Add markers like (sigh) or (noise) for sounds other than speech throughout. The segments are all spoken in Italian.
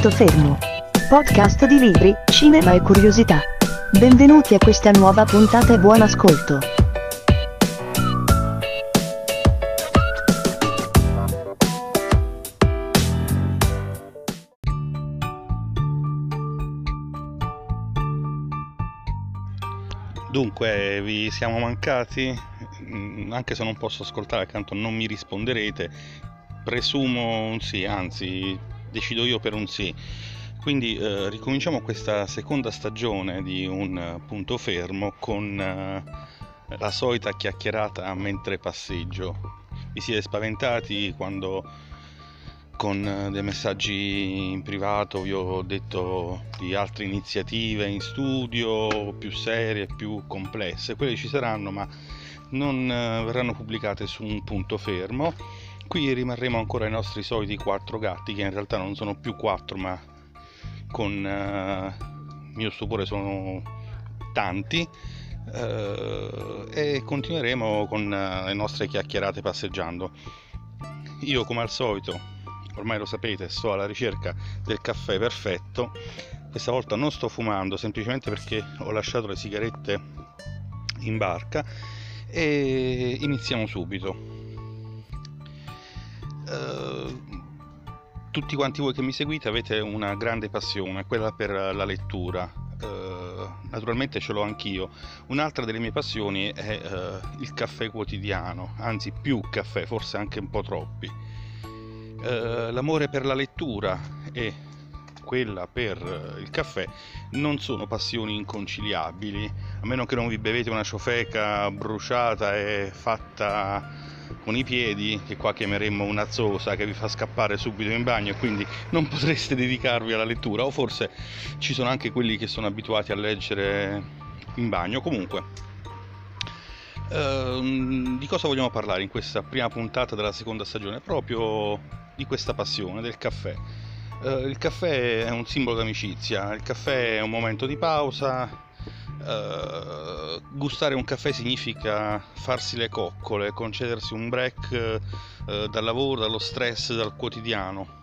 Punto fermo. Podcast di libri, cinema e curiosità. Benvenuti a questa nuova puntata e buon ascolto. Dunque, vi siamo mancati, Mm, anche se non posso ascoltare, accanto non mi risponderete, presumo sì, anzi decido io per un sì. Quindi eh, ricominciamo questa seconda stagione di un punto fermo con eh, la solita chiacchierata mentre passeggio. Vi siete spaventati quando con eh, dei messaggi in privato vi ho detto di altre iniziative in studio più serie, più complesse. Quelle ci saranno, ma non eh, verranno pubblicate su un punto fermo. Qui rimarremo ancora ai nostri soliti quattro gatti, che in realtà non sono più quattro, ma con eh, mio stupore sono tanti. Eh, e continueremo con eh, le nostre chiacchierate passeggiando. Io, come al solito, ormai lo sapete, sto alla ricerca del caffè perfetto. Questa volta non sto fumando semplicemente perché ho lasciato le sigarette in barca e iniziamo subito. Uh, tutti quanti voi che mi seguite avete una grande passione, quella per la lettura. Uh, naturalmente ce l'ho anch'io. Un'altra delle mie passioni è uh, il caffè quotidiano, anzi più caffè, forse anche un po' troppi. l'amore per la lettura e quella per il caffè non sono passioni inconciliabili, a meno che non vi bevete una ciofeca bruciata e fatta con i piedi, che qua chiameremmo una zosa che vi fa scappare subito in bagno e quindi non potreste dedicarvi alla lettura, o forse ci sono anche quelli che sono abituati a leggere in bagno. Comunque, ehm, di cosa vogliamo parlare in questa prima puntata della seconda stagione? Proprio di questa passione del caffè. Uh, il caffè è un simbolo d'amicizia, il caffè è un momento di pausa, uh, gustare un caffè significa farsi le coccole, concedersi un break uh, dal lavoro, dallo stress, dal quotidiano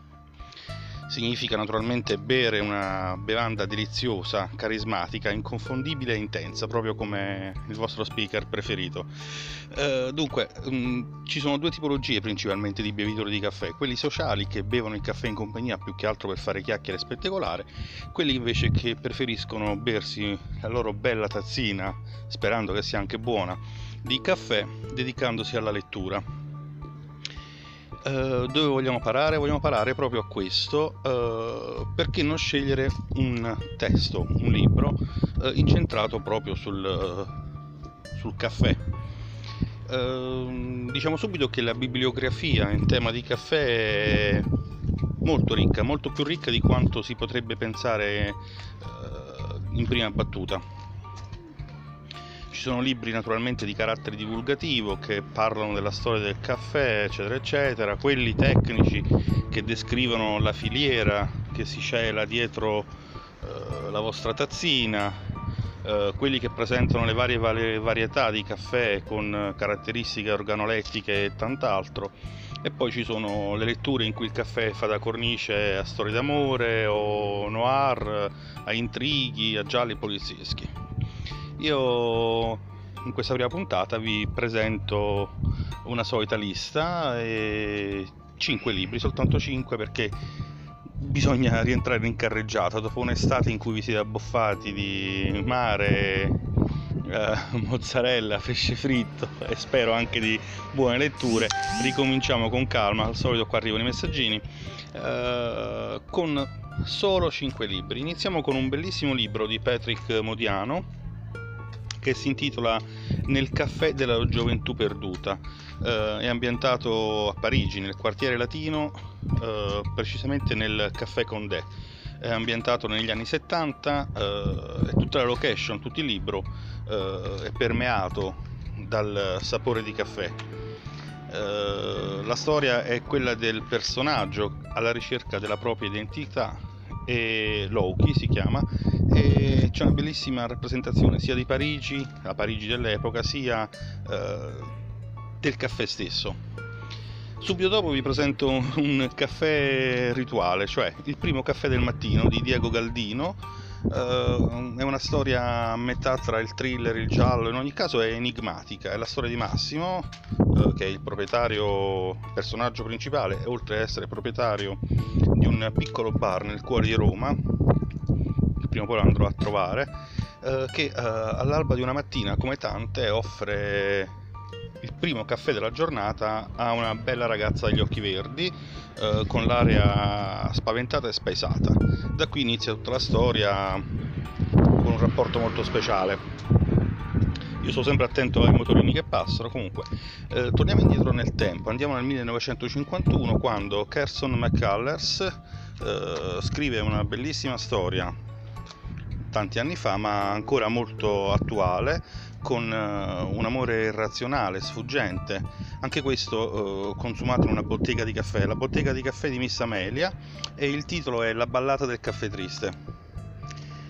significa naturalmente bere una bevanda deliziosa, carismatica, inconfondibile e intensa, proprio come il vostro speaker preferito. Uh, dunque, um, ci sono due tipologie principalmente di bevitori di caffè, quelli sociali che bevono il caffè in compagnia più che altro per fare chiacchiere spettacolare, quelli invece che preferiscono bersi la loro bella tazzina, sperando che sia anche buona, di caffè dedicandosi alla lettura. Uh, dove vogliamo parare? Vogliamo parare proprio a questo, uh, perché non scegliere un testo, un libro uh, incentrato proprio sul, sul caffè. diciamo subito che la bibliografia in tema di caffè è molto ricca, molto più ricca di quanto si potrebbe pensare in prima battuta ci sono libri naturalmente di carattere divulgativo che parlano della storia del caffè, eccetera, eccetera, quelli tecnici che descrivono la filiera che si cela dietro eh, la vostra tazzina, eh, quelli che presentano le varie, varie varietà di caffè con caratteristiche organolettiche e tant'altro. E poi ci sono le letture in cui il caffè fa da cornice a storie d'amore o noir, a intrighi, a gialli polizieschi. Io in questa prima puntata vi presento una solita lista e 5 libri, soltanto 5 perché bisogna (laughs) rientrare in carreggiata dopo un'estate in cui vi siete abboffati di mare, eh, mozzarella, pesce fritto e spero anche di buone letture. Ricominciamo con calma, al solito qua arrivano i messaggini, eh, con solo 5 libri. Iniziamo con un bellissimo libro di Patrick Modiano che si intitola Nel caffè della gioventù perduta. Eh, è ambientato a Parigi, nel quartiere latino, eh, precisamente nel caffè Condé. È ambientato negli anni 70 eh, e tutta la location, tutto il libro eh, è permeato dal sapore di caffè. Uh, la storia è quella del personaggio alla ricerca della propria identità e Loki si chiama e c'è una bellissima rappresentazione sia di Parigi, la Parigi dell'epoca, sia eh, del caffè stesso. Subito dopo vi presento un caffè rituale, cioè il primo caffè del mattino di Diego Galdino. Uh, è una storia a metà tra il thriller e il giallo, in ogni caso è enigmatica, è la storia di Massimo, uh, che è il proprietario, personaggio principale, oltre ad essere proprietario di un piccolo bar nel cuore di Roma, che prima o poi andrò a trovare, uh, che all'alba di una mattina, come tante, offre il primo caffè della giornata a una bella ragazza dagli occhi verdi eh, con l'aria spaventata e spaesata. Da qui inizia tutta la storia con un rapporto molto speciale. Io sto sempre attento ai motorini che passano, comunque eh, torniamo indietro nel tempo, andiamo nel 1951 quando Kerson McCullers eh, scrive una bellissima storia tanti anni fa ma ancora molto attuale con uh, un amore irrazionale, sfuggente, anche questo uh, consumato in una bottega di caffè, la bottega di caffè di Miss Amelia e il titolo è La ballata del caffè triste.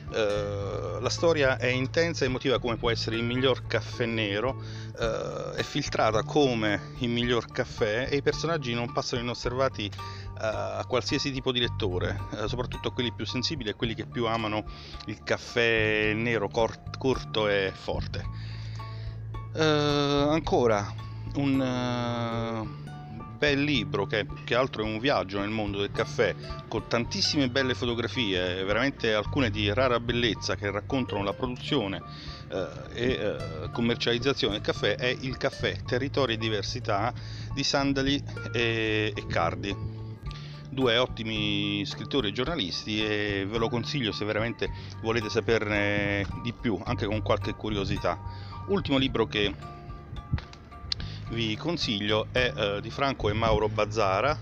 Uh, la storia è intensa e emotiva come può essere il miglior caffè nero, è filtrata come il miglior caffè e i personaggi non passano inosservati a qualsiasi tipo di lettore, soprattutto a quelli più sensibili e quelli che più amano il caffè nero cort- corto e forte. Uh, ancora un uh, bel libro che più che altro è un viaggio nel mondo del caffè con tantissime belle fotografie, veramente alcune di rara bellezza che raccontano la produzione uh, e commercializzazione del caffè è Il caffè, territori e diversità di Sandali e, e Cardi due ottimi scrittori e giornalisti e ve lo consiglio se veramente volete saperne di più, anche con qualche curiosità. Ultimo libro che vi consiglio è eh, di Franco e Mauro Bazzara,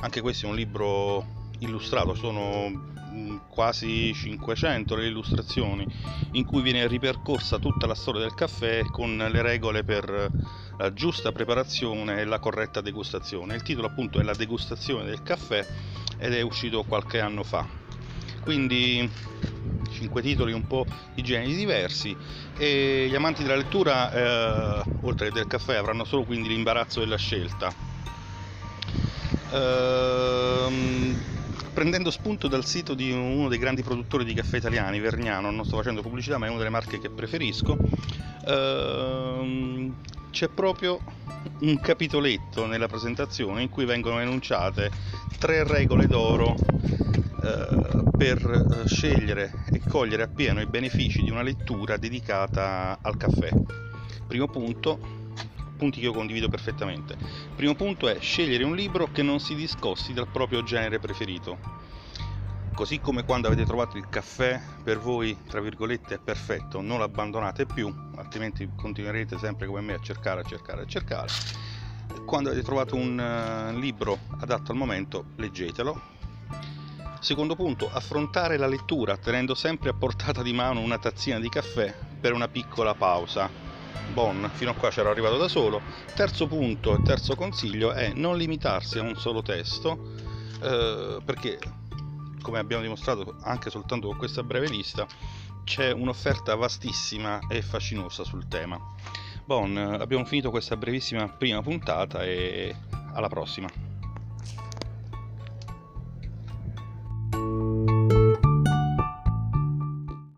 anche questo è un libro illustrato, sono quasi 500 le illustrazioni in cui viene ripercorsa tutta la storia del caffè con le regole per la giusta preparazione e la corretta degustazione. Il titolo appunto è La degustazione del caffè ed è uscito qualche anno fa. Quindi 5 titoli un po' di generi diversi e gli amanti della lettura, eh, oltre che del caffè, avranno solo quindi l'imbarazzo della scelta. Ehm, prendendo spunto dal sito di uno dei grandi produttori di caffè italiani, Vergnano, non sto facendo pubblicità ma è una delle marche che preferisco, ehm, c'è proprio un capitoletto nella presentazione in cui vengono enunciate tre regole d'oro eh, per eh, scegliere e cogliere appieno i benefici di una lettura dedicata al caffè. Primo punto, punti che io condivido perfettamente. Primo punto è scegliere un libro che non si discosti dal proprio genere preferito. Così come quando avete trovato il caffè per voi, tra virgolette, perfetto, non lo abbandonate più, altrimenti continuerete sempre come me a cercare, a cercare, a cercare. Quando avete trovato un uh, libro adatto al momento, leggetelo, Secondo punto, affrontare la lettura tenendo sempre a portata di mano una tazzina di caffè per una piccola pausa. Bon, fino a qua c'ero arrivato da solo. Terzo punto e terzo consiglio è non limitarsi a un solo testo, eh, perché come abbiamo dimostrato anche soltanto con questa breve lista, c'è un'offerta vastissima e fascinosa sul tema. Bon, abbiamo finito questa brevissima prima puntata e alla prossima.